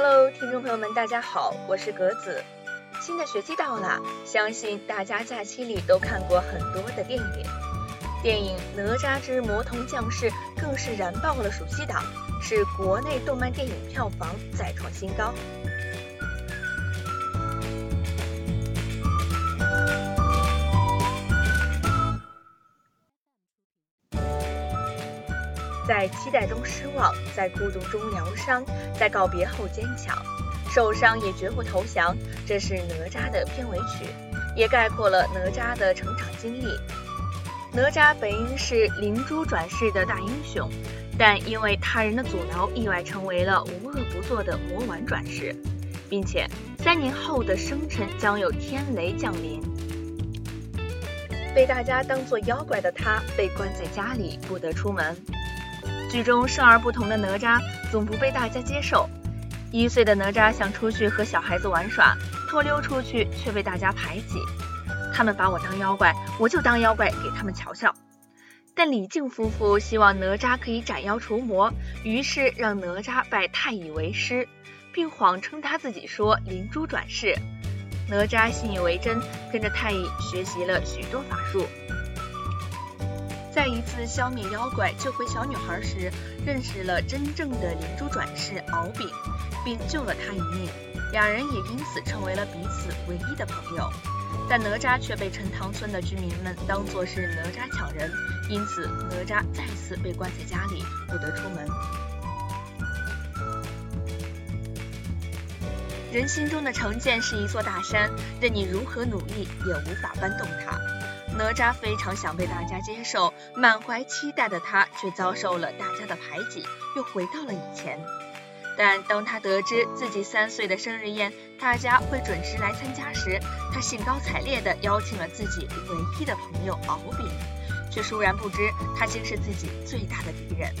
Hello，听众朋友们，大家好，我是格子。新的学期到了，相信大家假期里都看过很多的电影。电影《哪吒之魔童降世》更是燃爆了暑期档，是国内动漫电影票房再创新高。在期待中失望，在孤独中疗伤，在告别后坚强，受伤也绝不投降。这是哪吒的片尾曲，也概括了哪吒的成长经历。哪吒本应是灵珠转世的大英雄，但因为他人的阻挠，意外成为了无恶不作的魔丸转世，并且三年后的生辰将有天雷降临。被大家当作妖怪的他，被关在家里，不得出门。剧中生而不同的哪吒总不被大家接受。一岁的哪吒想出去和小孩子玩耍，偷溜出去却被大家排挤。他们把我当妖怪，我就当妖怪给他们瞧瞧。但李靖夫妇希望哪吒可以斩妖除魔，于是让哪吒拜太乙为师，并谎称他自己说灵珠转世。哪吒信以为真，跟着太乙学习了许多法术。在一次消灭妖怪、救回小女孩时，认识了真正的灵珠转世敖丙，并救了他一命。两人也因此成为了彼此唯一的朋友。但哪吒却被陈塘村的居民们当作是哪吒抢人，因此哪吒再次被关在家里，不得出门。人心中的成见是一座大山，任你如何努力，也无法搬动它。哪吒非常想被大家接受，满怀期待的他却遭受了大家的排挤，又回到了以前。但当他得知自己三岁的生日宴大家会准时来参加时，他兴高采烈地邀请了自己唯一的朋友敖丙，却倏然不知他竟是自己最大的敌人。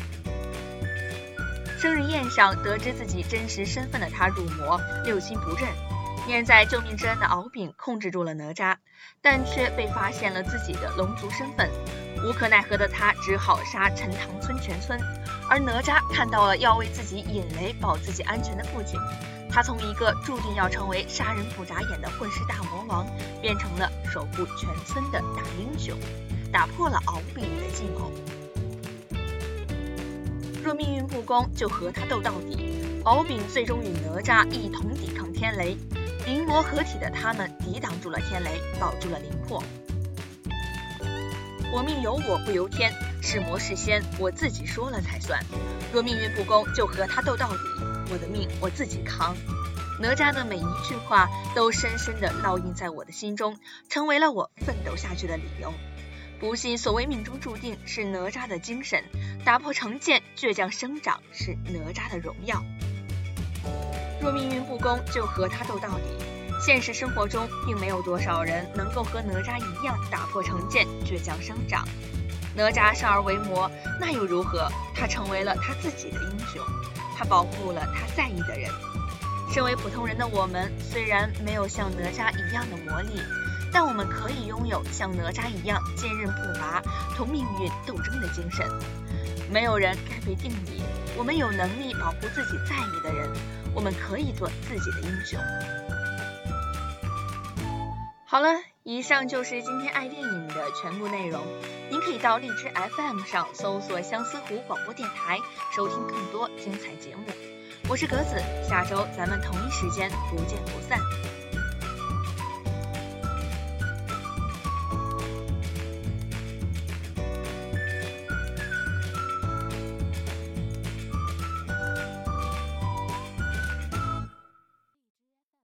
生日宴上得知自己真实身份的他入魔，六亲不认。念在救命之恩的敖丙控制住了哪吒，但却被发现了自己的龙族身份，无可奈何的他只好杀陈塘村全村。而哪吒看到了要为自己引雷保自己安全的父亲，他从一个注定要成为杀人不眨眼的混世大魔王，变成了守护全村的大英雄，打破了敖丙的计谋。若命运不公，就和他斗到底。敖丙最终与哪吒一同抵抗天雷。灵魔合体的他们抵挡住了天雷，保住了灵魄。我命由我不由天，是魔是仙，我自己说了才算。若命运不公，就和他斗到底。我的命我自己扛。哪吒的每一句话都深深的烙印在我的心中，成为了我奋斗下去的理由。不信所谓命中注定，是哪吒的精神；打破成见，倔强生长，是哪吒的荣耀。若命运不公，就和他斗到底。现实生活中，并没有多少人能够和哪吒一样打破成见，倔强生长。哪吒生而为魔，那又如何？他成为了他自己的英雄，他保护了他在意的人。身为普通人的我们，虽然没有像哪吒一样的魔力，但我们可以拥有像哪吒一样坚韧不拔、同命运斗争的精神。没有人该被定义，我们有能力保护自己在意的人。我们可以做自己的英雄。好了，以上就是今天爱电影的全部内容。您可以到荔枝 FM 上搜索相思湖广播电台，收听更多精彩节目。我是格子，下周咱们同一时间不见不散。